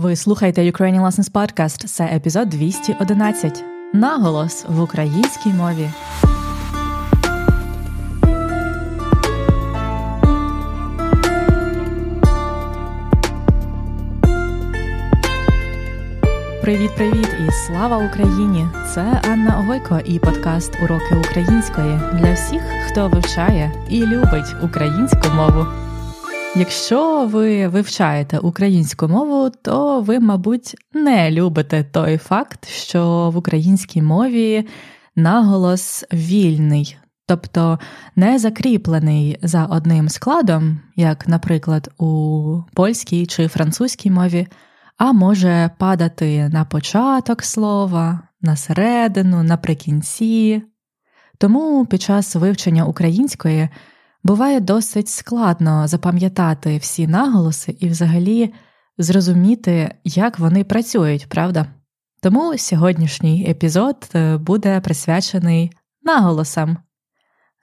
Ви слухаєте Ukrainian Lessons Podcast. Це епізод 211. Наголос в українській мові. Привіт-привіт і слава Україні! Це Анна Огойко і подкаст Уроки української для всіх, хто вивчає і любить українську мову. Якщо ви вивчаєте українську мову, то ви, мабуть, не любите той факт, що в українській мові наголос вільний, тобто не закріплений за одним складом, як, наприклад, у польській чи французькій мові, а може падати на початок слова, на середину, наприкінці. Тому під час вивчення української буває досить складно запам'ятати всі наголоси і взагалі зрозуміти, як вони працюють, правда? Тому сьогоднішній епізод е, буде присвячений наголосам.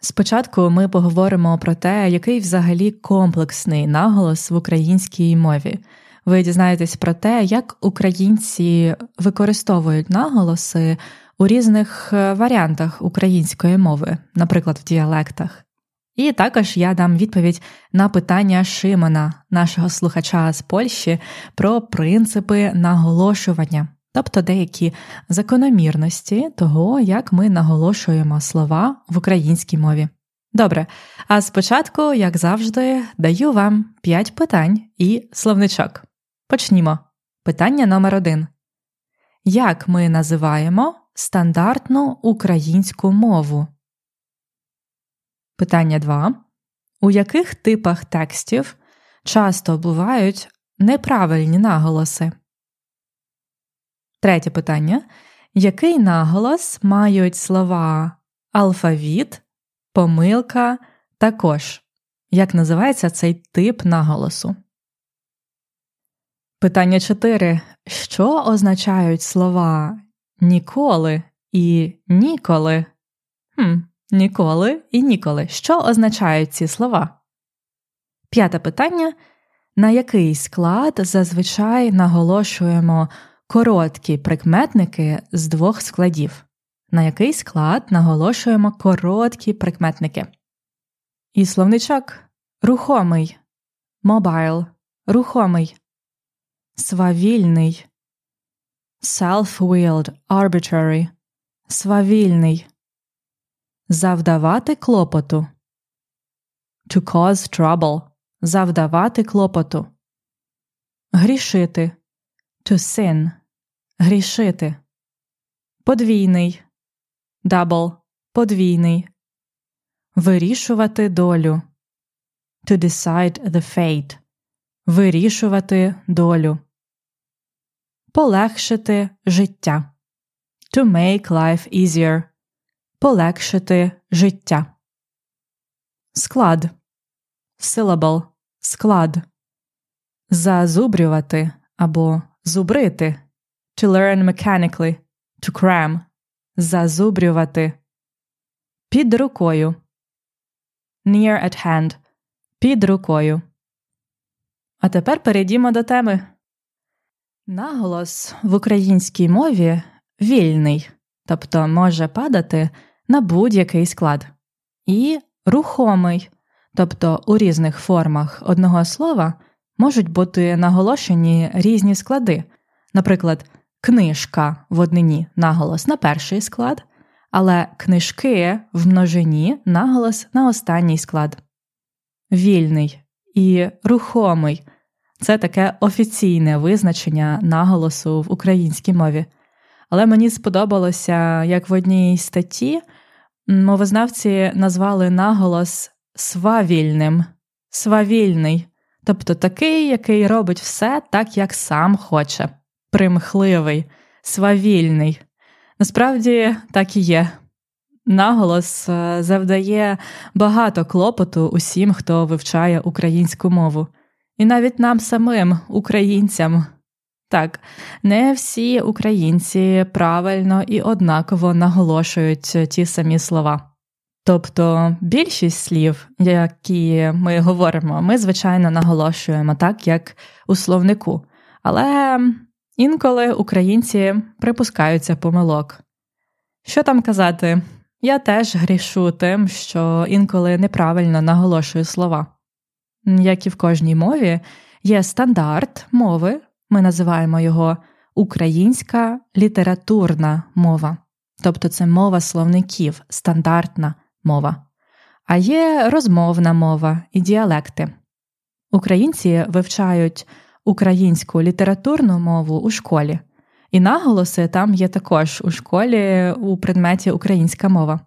Спочатку ми поговоримо про те, який взагалі комплексний наголос в українській мові. Ви дізнаєтесь про те, як українці використовують наголоси у різних е, варіантах української мови, наприклад, в діалектах. І також я дам відповідь на питання Шимона, нашого слухача з Польщі, про принципи наголошування, тобто деякі закономірності того, як ми наголошуємо слова в українській мові. Добре, а спочатку, як завжди, даю вам 5 питань і словничок. Почнімо. Питання номер один. Як ми називаємо стандартну українську мову? Питання 2. У яких типах текстів часто бувають неправильні наголоси? Третє питання. Який наголос мають слова алфавіт, помилка також? Як називається цей тип наголосу? Питання 4. Що означають слова ніколи і ніколи? Хм, Ніколи і ніколи. Що означають ці слова? П'яте питання. На який склад зазвичай наголошуємо короткі прикметники з двох складів? На який склад наголошуємо короткі прикметники? І словничок рухомий, мобайл, рухомий, свавільний, self-willed, arbitrary, свавільний. Завдавати клопоту. To cause trouble. Завдавати клопоту. Грішити. To sin. Грішити. Подвійний. Double. Подвійний. Вирішувати долю. To decide the fate. Вирішувати долю. Полегшити життя. To make life easier полегшити життя. Склад syllable – склад. Зазубрювати або зубрити. To learn mechanically. To cram. Зазубрювати. Під рукою. Near at hand. Під рукою. А тепер перейдімо до теми. Наголос в українській мові вільний, тобто може падати на будь-який склад, і рухомий, тобто у різних формах одного слова можуть бути наголошені різні склади, наприклад, книжка в однині наголос на перший склад, але книжки в множині наголос на останній склад. Вільний і рухомий це таке офіційне визначення наголосу в українській мові. Але мені сподобалося, як в одній статті мовознавці назвали наголос свавільним, свавільний, тобто такий, який робить все так, як сам хоче, примхливий, свавільний. Насправді так і є. Наголос е, завдає багато клопоту усім, хто вивчає українську мову, і навіть нам самим, українцям. Так, не всі українці правильно і однаково наголошують ті самі слова. Тобто більшість слів, які ми говоримо, ми, звичайно, наголошуємо так, як у словнику. Але інколи українці припускаються помилок. Що там казати? Я теж грішу тим, що інколи неправильно наголошую слова. Як і в кожній мові, є стандарт мови, ми називаємо його українська літературна мова, тобто це мова словників, стандартна мова. А є розмовна мова і діалекти. Українці вивчають українську літературну мову у школі, і наголоси там є також у школі у предметі українська мова.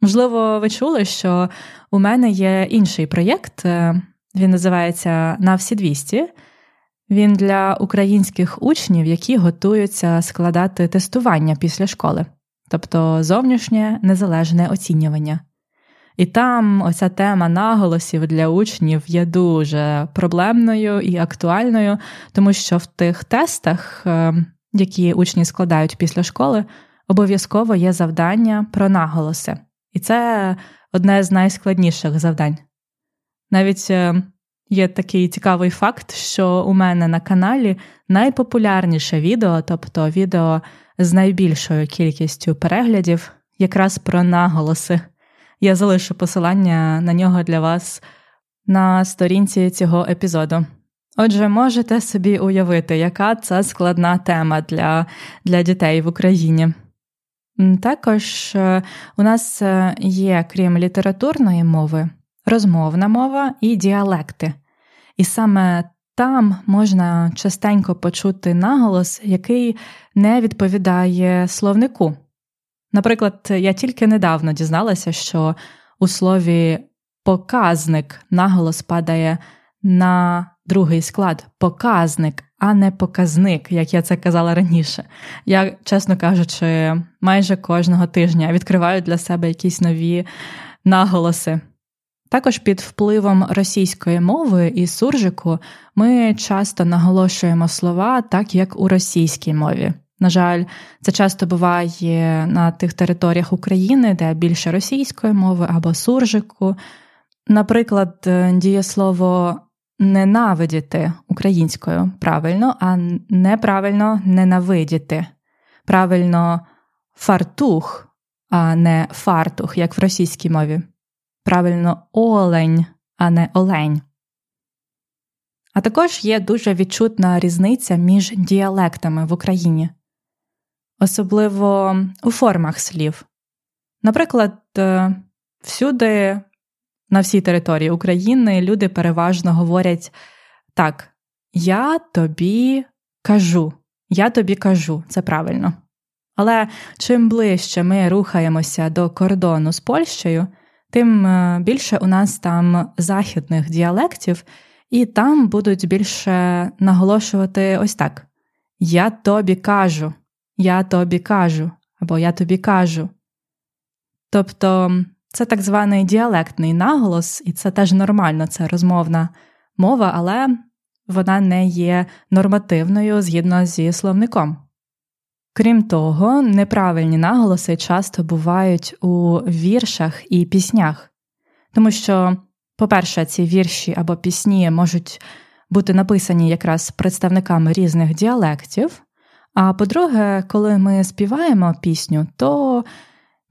Можливо, ви чули, що у мене є інший проєкт, е, він називається На всі 200». Він для українських учнів, які готуються складати тестування після школи, тобто зовнішнє незалежне оцінювання. І там оця тема наголосів для учнів є дуже проблемною і актуальною, тому що в тих тестах, е, які учні складають після школи, обов'язково є завдання про наголоси. І це одне з найскладніших завдань. Навіть е, є такий цікавий факт, що у мене на каналі найпопулярніше відео, тобто відео з найбільшою кількістю переглядів, якраз про наголоси. Я залишу посилання на нього для вас на сторінці цього епізоду. Отже, можете собі уявити, яка це складна тема для, для дітей в Україні. Також е, у нас е, є, крім літературної мови, розмовна мова і діалекти. І саме там можна частенько почути наголос, який не відповідає словнику. Наприклад, я тільки недавно дізналася, що у слові показник наголос падає на другий склад показник, а не показник, як я це казала раніше. Я, чесно кажучи, майже кожного тижня відкриваю для себе якісь нові наголоси. Також під впливом російської мови і суржику ми часто наголошуємо слова так, як у російській мові. На жаль, це часто буває на тих територіях України, де більше російської мови або суржику. Наприклад, дієслово ненавидіти українською правильно, а неправильно ненавидіти. Правильно фартух, а не фартух, як в російській мові. Правильно олень, а не олень. А також є дуже відчутна різниця між діалектами в Україні, особливо у формах слів. Наприклад, е, всюди на всій території України люди переважно говорять так, я тобі кажу, я тобі кажу, це правильно. Але чим ближче ми рухаємося до кордону з Польщею, тим е, більше у нас там західних діалектів, і там будуть більше наголошувати ось так: Я тобі кажу, я тобі кажу, або я тобі кажу. Тобто це так званий діалектний наголос, і це теж нормально, це розмовна мова, але вона не є нормативною згідно зі словником. Крім того, неправильні наголоси часто бувають у віршах і піснях, тому що, по-перше, ці вірші або пісні можуть бути написані якраз представниками різних діалектів. А по-друге, коли ми співаємо пісню, то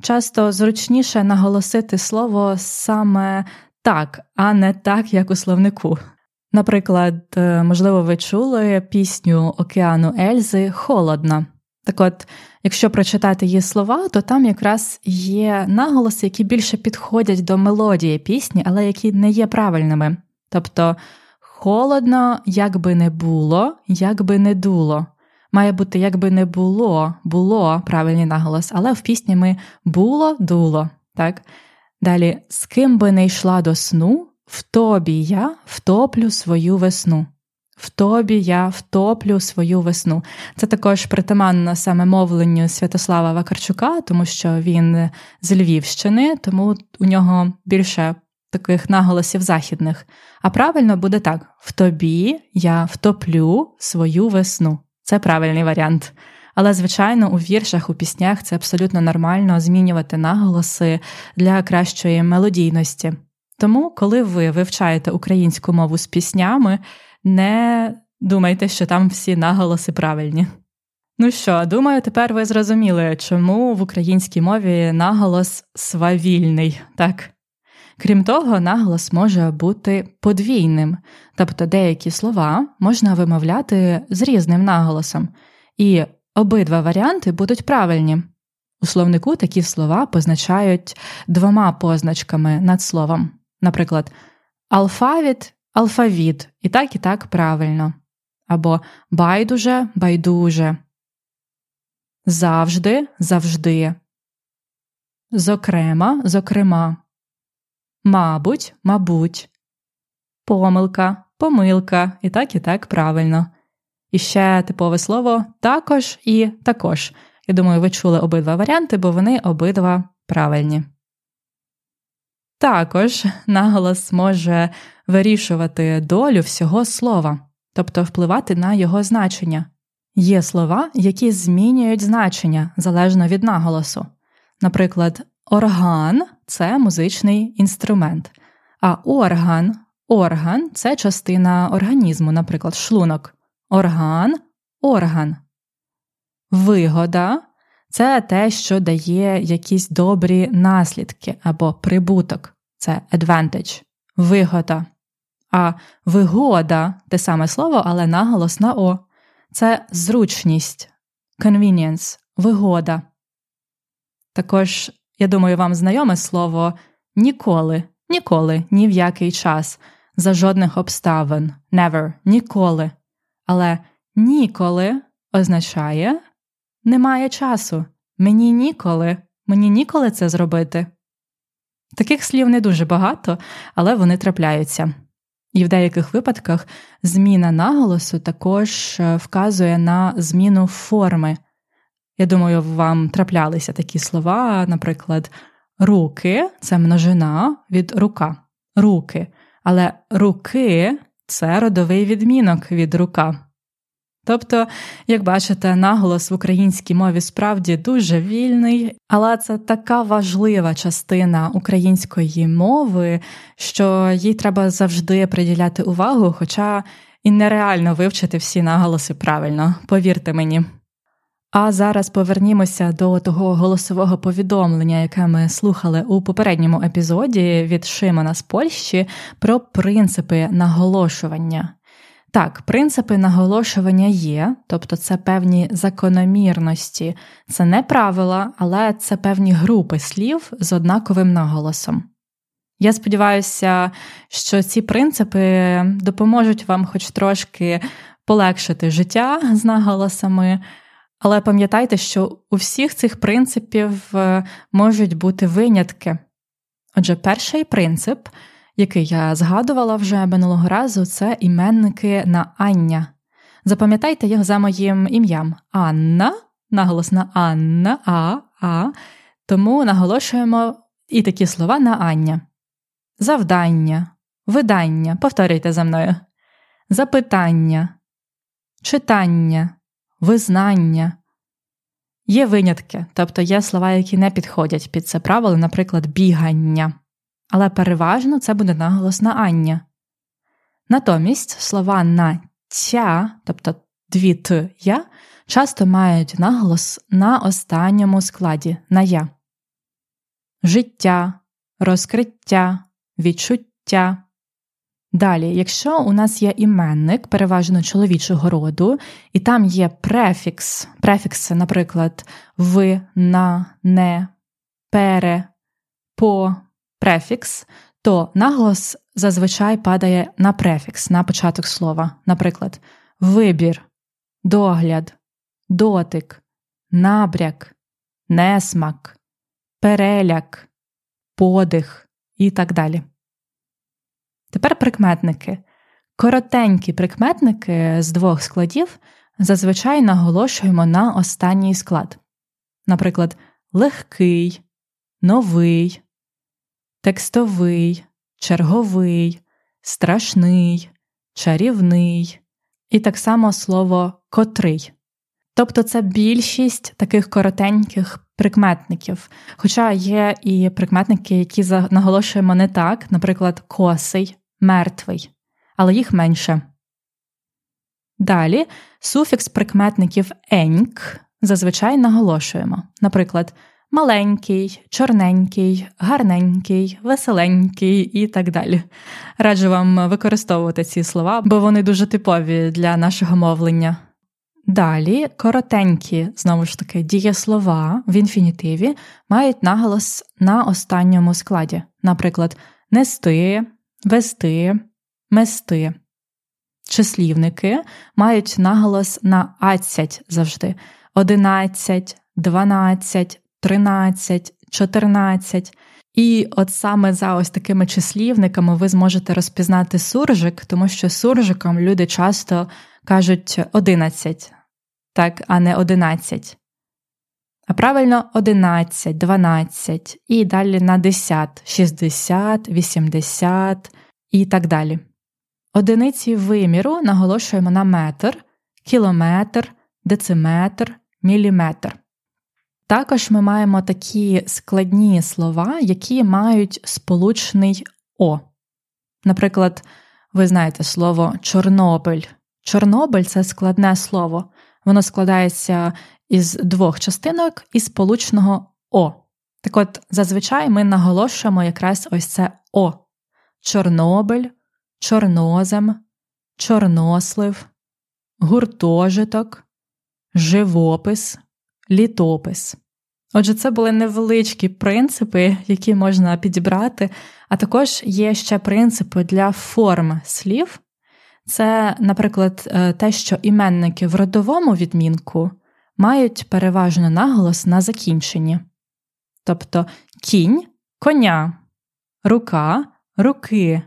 часто зручніше наголосити слово саме так, а не так, як у словнику. Наприклад, е, можливо, ви чули пісню Океану Ельзи Холодна. Так от, якщо прочитати її слова, то там якраз є наголоси, які більше підходять до мелодії пісні, але які не є правильними. Тобто холодно, як би не було, як би не дуло має бути якби не було, було правильний наголос, але в пісні ми було, дуло. так? Далі, з ким би не йшла до сну, в тобі я втоплю свою весну. В тобі я втоплю свою весну. Це також притаманно саме мовленню Святослава Вакарчука, тому що він з Львівщини, тому у нього більше таких наголосів західних. А правильно буде так: в тобі я втоплю свою весну. Це правильний варіант. Але, звичайно, у віршах, у піснях це абсолютно нормально змінювати наголоси для кращої мелодійності. Тому, коли ви вивчаєте українську мову з піснями, не думайте, що там всі наголоси правильні. Ну що, думаю, тепер ви зрозуміли, чому в українській мові наголос свавільний, так? Крім того, наголос може бути подвійним, тобто деякі слова можна вимовляти з різним наголосом, і обидва варіанти будуть правильні. У словнику такі слова позначають двома позначками над словом, наприклад, алфавіт, алфавіт, і так і так правильно, або байдуже, байдуже, завжди, завжди, зокрема, зокрема, мабуть, мабуть, помилка, помилка, і так і так правильно. І ще типове слово також і також. Я думаю, ви чули обидва варіанти, бо вони обидва правильні. Також наголос може вирішувати долю всього слова, тобто впливати на його значення. Є слова, які змінюють значення залежно від наголосу. Наприклад, орган це музичний інструмент, а орган орган це частина організму, наприклад, шлунок. Орган орган. Вигода це те, що дає якісь добрі наслідки або прибуток. Це advantage, вигода. А вигода те саме слово, але наголос на О. Це зручність, convenience, вигода. Також, я думаю, вам знайоме слово ніколи, ніколи, ні в який час, за жодних обставин, never, ніколи. Але ніколи означає немає часу. Мені ніколи, мені ніколи це зробити. Таких слів не дуже багато, але вони трапляються. І в деяких випадках зміна наголосу також е, вказує на зміну форми. Я думаю, вам траплялися такі слова, наприклад, руки це множина від рука, руки. Але руки це родовий відмінок від рука. Тобто, як бачите, наголос в українській мові справді дуже вільний, але це така важлива частина української мови, що їй треба завжди приділяти увагу, хоча і нереально вивчити всі наголоси правильно, повірте мені. А зараз повернімося до того голосового повідомлення, яке ми слухали у попередньому епізоді від Шимона з Польщі про принципи наголошування. Так, принципи наголошування є, тобто це певні закономірності, це не правила, але це певні групи слів з однаковим наголосом. Я сподіваюся, що ці принципи допоможуть вам хоч трошки полегшити життя з наголосами, але пам'ятайте, що у всіх цих принципів е, можуть бути винятки. Отже, перший принцип який я згадувала вже минулого разу, це іменники на Ання. Запам'ятайте їх за моїм ім'ям Анна, наголос на Анна, А, А. Тому наголошуємо і такі слова на Ання. Завдання, видання. Повторюйте за мною. Запитання, читання, визнання. Є винятки, тобто є слова, які не підходять під це правило, наприклад, бігання але переважно це буде наголос на ання. Натомість слова на ця, тобто дві т я, часто мають наголос на останньому складі на я. Життя, розкриття, відчуття. Далі, якщо у нас є іменник, переважно чоловічого роду, і там є префікс, префікси, наприклад, в, на, не, пере, по, префікс, то наголос зазвичай падає на префікс, на початок слова. Наприклад, вибір, догляд, дотик, набряк, несмак, переляк, подих і так далі. Тепер прикметники. Коротенькі прикметники з двох складів зазвичай наголошуємо на останній склад. Наприклад, легкий, новий, текстовий, черговий, страшний, чарівний, і так само слово котрий. Тобто це більшість таких коротеньких прикметників. Хоча є і прикметники, які наголошуємо не так, наприклад, косий, мертвий, але їх менше. Далі суфікс прикметників еньк зазвичай наголошуємо. Наприклад, маленький, чорненький, гарненький, веселенький і так далі. Раджу вам використовувати ці слова, бо вони дуже типові для нашого мовлення. Далі коротенькі, знову ж таки, дієслова в інфінітиві мають наголос на останньому складі, наприклад, нести, вести, мести. Числівники мають наголос на ацять завжди: 11, 12, 13, 14. І от саме за ось такими числівниками ви зможете розпізнати суржик, тому що суржиком люди часто кажуть 11, так, а не 11. А правильно 11, 12 і далі на 10, 60, 80 і так далі. Одиниці виміру наголошуємо на метр, кілометр, дециметр, міліметр. Також ми маємо такі складні слова, які мають сполучний О. Наприклад, ви знаєте слово Чорнобиль. Чорнобиль це складне слово. Воно складається із двох частинок і сполучного О. Так от, зазвичай ми наголошуємо якраз ось це О. Чорнобиль, чорнозем, чорнослив, гуртожиток, живопис, літопис. Отже, це були невеличкі принципи, які можна підібрати, а також є ще принципи для форм слів. Це, наприклад, е, те, що іменники в родовому відмінку мають переважно наголос на закінченні. Тобто кінь коня, рука руки,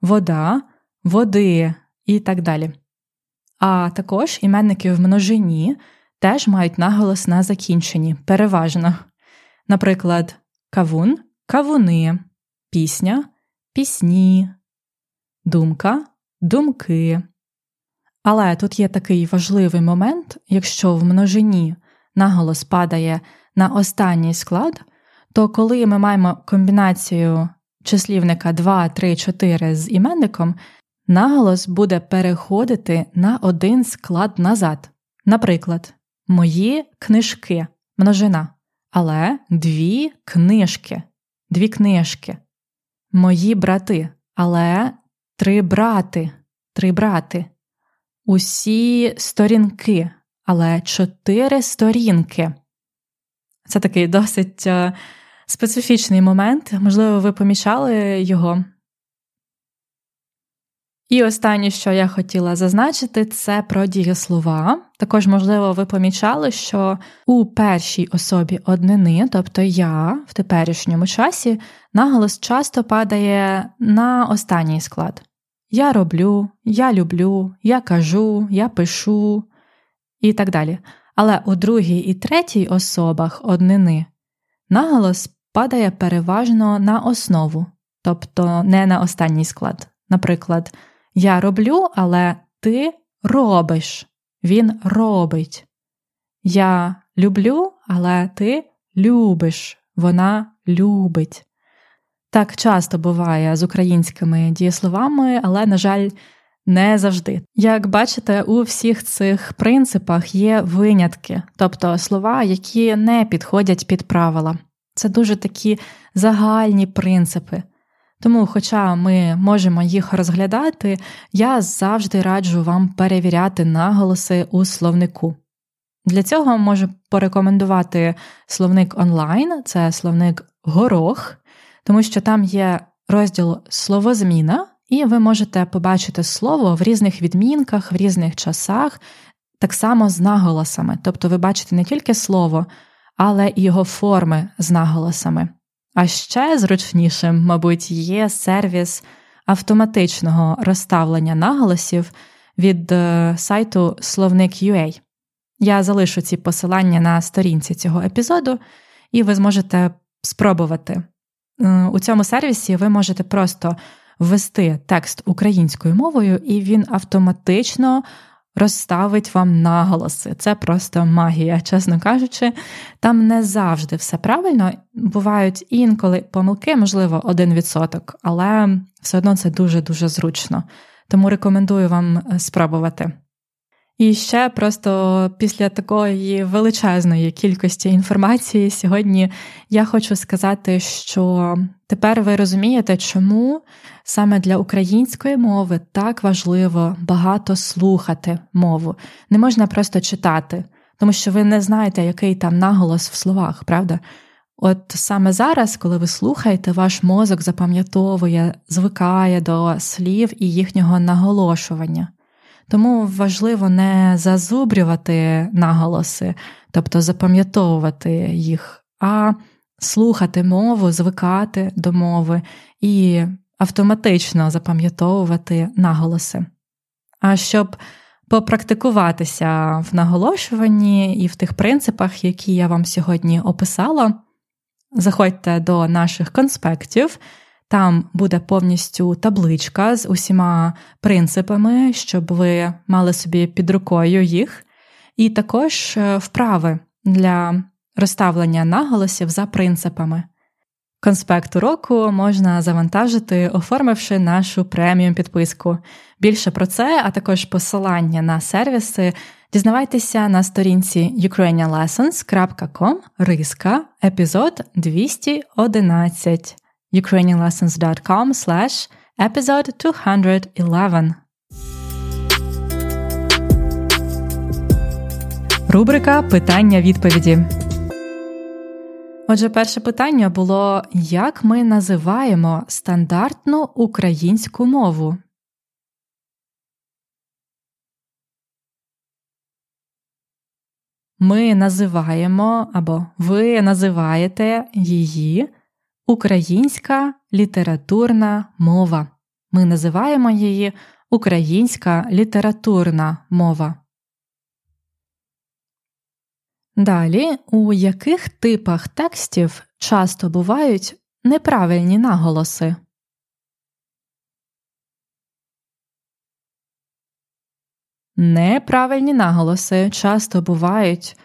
вода, води і так далі. А також іменники в множині теж мають наголос на закінченні, переважно. Наприклад, кавун кавуни, пісня пісні, думка думки. Але тут є такий важливий момент: якщо в множині наголос падає на останній склад, то коли ми маємо комбінацію числівника 2, 3, 4 з іменником, наголос буде переходити на один склад назад. Наприклад, мої книжки. Множина, але дві книжки, дві книжки, мої брати, але три брати, три брати, усі сторінки, але чотири сторінки. Це такий досить е, специфічний момент, можливо, ви помічали його. І останнє, що я хотіла зазначити, це про дієслова. Також, можливо, ви помічали, що у першій особі однини, тобто я в теперішньому часі, наголос часто падає на останній склад. Я роблю, я люблю, я кажу, я пишу і так далі. Але у другій і третій особах однини наголос падає переважно на основу, тобто не на останній склад. Наприклад, я роблю, але ти робиш, він робить. Я люблю, але ти любиш, вона любить. Так часто буває з українськими дієсловами, але, на жаль, не завжди. Як бачите, у всіх цих принципах є винятки, тобто слова, які не підходять під правила. Це дуже такі загальні принципи. Тому, хоча ми можемо їх розглядати, я завжди раджу вам перевіряти наголоси у словнику. Для цього можу порекомендувати словник онлайн, це словник горох, тому що там є розділ словозміна, і ви можете побачити слово в різних відмінках, в різних часах, так само з наголосами. Тобто ви бачите не тільки слово, але і його форми з наголосами. А ще зручнішим, мабуть, є сервіс автоматичного розставлення наголосів від е, сайту Словник.ua. Я залишу ці посилання на сторінці цього епізоду, і ви зможете спробувати. Е, у цьому сервісі ви можете просто ввести текст українською мовою, і він автоматично розставить вам наголоси. Це просто магія, чесно кажучи. Там не завжди все правильно. Бувають інколи помилки, можливо, 1%, але все одно це дуже-дуже зручно. Тому рекомендую вам е, спробувати. І ще просто після такої величезної кількості інформації сьогодні я хочу сказати, що тепер ви розумієте, чому саме для української мови так важливо багато слухати мову. Не можна просто читати, тому що ви не знаєте, який там наголос в словах, правда? От саме зараз, коли ви слухаєте, ваш мозок запам'ятовує, звикає до слів і їхнього наголошування. Тому важливо не зазубрювати наголоси, тобто запам'ятовувати їх, а слухати мову, звикати до мови і автоматично запам'ятовувати наголоси. А щоб попрактикуватися в наголошуванні і в тих принципах, які я вам сьогодні описала, заходьте до наших конспектів. Там буде повністю табличка з усіма принципами, щоб ви мали собі під рукою їх, і також е, вправи для розставлення наголосів за принципами. Конспект уроку можна завантажити, оформивши нашу преміум підписку. Більше про це, а також посилання на сервіси. Дізнавайтеся на сторінці ukrainianlessons.com риска епізод 211 ukrainianlessons.com slash episode 211. Рубрика Питання відповіді. Отже, перше питання було: як ми називаємо стандартну українську мову? Ми називаємо або ви називаєте її Українська літературна мова. Ми називаємо її Українська літературна мова. Далі, у яких типах текстів часто бувають неправильні наголоси? Неправильні наголоси часто бувають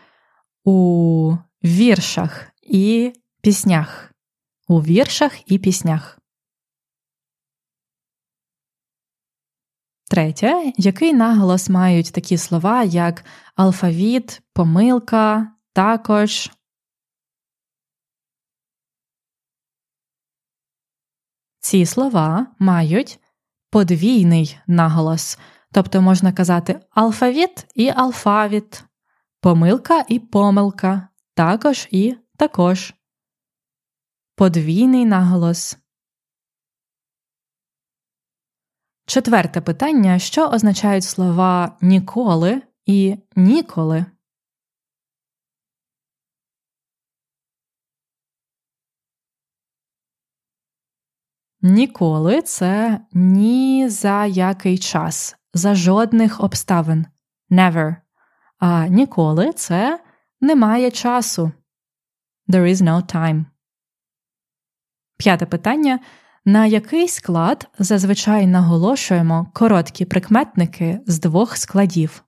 у віршах і піснях у віршах і піснях. Третє. Який наголос мають такі слова, як алфавіт, помилка, також. Ці слова мають подвійний наголос, тобто можна казати алфавіт і алфавіт, помилка і помилка, також і також подвійний наголос. Четверте питання: що означають слова ніколи і ніколи? Ніколи це ні за який час, за жодних обставин. Never. А ніколи це немає часу. There is no time. П'яте питання: на який склад зазвичай наголошуємо короткі прикметники з двох складів?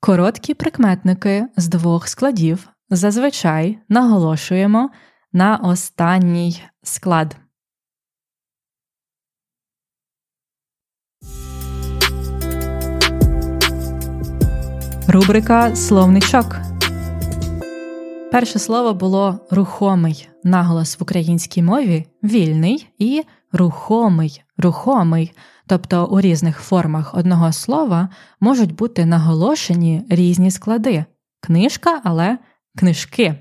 Короткі прикметники з двох складів зазвичай наголошуємо на останній склад. Рубрика Словничок. Перше слово було рухомий. Наголос в українській мові вільний і рухомий, рухомий. Тобто у різних формах одного слова можуть бути наголошені різні склади. Книжка, але книжки.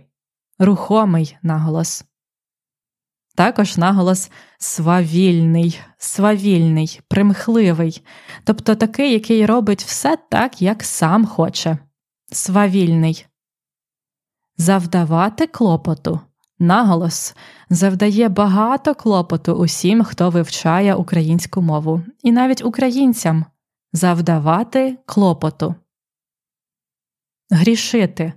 Рухомий наголос. Також наголос свавільний, свавільний, примхливий, тобто такий, який робить все так, як сам хоче. Свавільний. Завдавати клопоту. Наголос завдає багато клопоту усім, хто вивчає українську мову, і навіть українцям завдавати клопоту. Грішити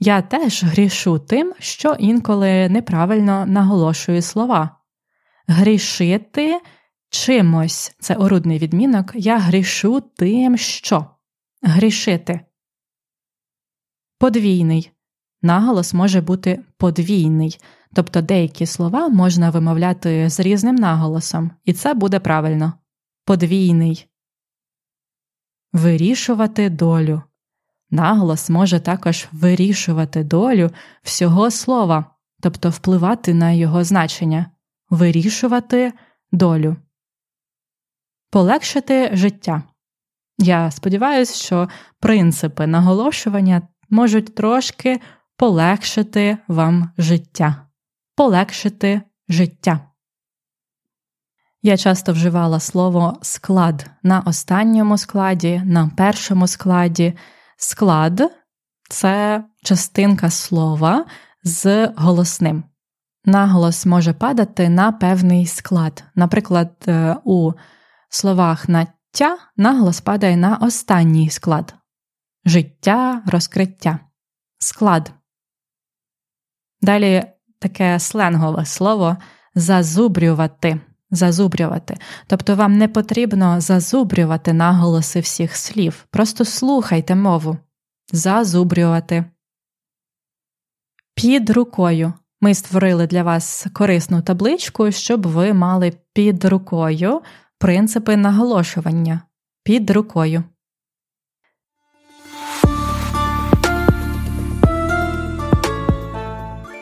я теж грішу тим, що інколи неправильно наголошую слова. Грішити чимось це орудний відмінок. Я грішу тим, що грішити. Подвійний. Наголос може бути подвійний, Тобто деякі слова можна вимовляти з різним наголосом, і це буде правильно. Подвійний. Вирішувати долю. Наголос може також вирішувати долю всього слова, тобто впливати на його значення, вирішувати долю, полегшити життя. Я сподіваюся, що принципи наголошування можуть трошки полегшити вам життя, полегшити життя. Я часто вживала слово склад на останньому складі, на першому складі. Склад це частинка слова з голосним. Наголос може падати на певний склад. Наприклад, е, у словах на тя наголос падає на останній склад життя, розкриття, склад. Далі таке сленгове слово зазубрювати. Зазубрювати. Тобто вам не потрібно зазубрювати наголоси всіх слів. Просто слухайте мову. Зазубрювати. Під рукою. Ми створили для вас корисну табличку, щоб ви мали під рукою принципи наголошування. Під рукою.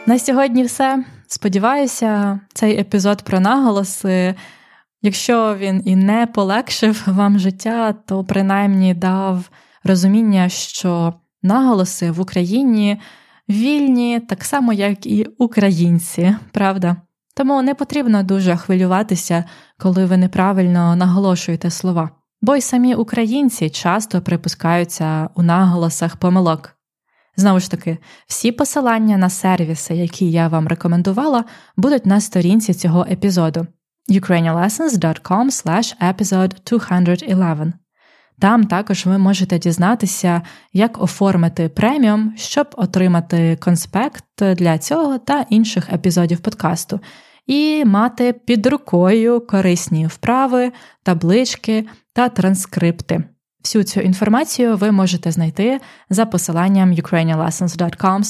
На сьогодні все. Сподіваюся, цей епізод про наголоси. Якщо він і не полегшив вам життя, то принаймні дав розуміння, що наголоси в Україні вільні, так само, як і українці, правда? Тому не потрібно дуже хвилюватися, коли ви неправильно наголошуєте слова, бо й самі українці часто припускаються у наголосах помилок. Знову ж таки, всі посилання на сервіси, які я вам рекомендувала, будуть на сторінці цього епізоду ukrainianlessons.com episode 211. Там також ви можете дізнатися, як оформити преміум, щоб отримати конспект для цього та інших епізодів подкасту, і мати під рукою корисні вправи, таблички та транскрипти. Всю цю інформацію ви можете знайти за посиланням ukrainianlessons.com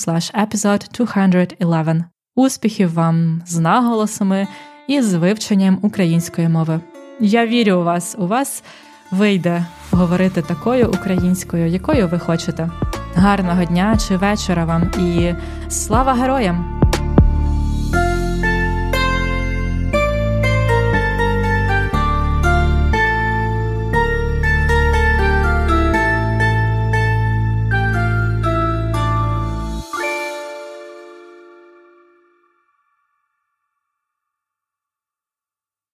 episode 211. Успіхів вам з наголосами і з вивченням української мови. Я вірю у вас, у вас вийде говорити такою українською, якою ви хочете. Гарного дня чи вечора вам і слава героям!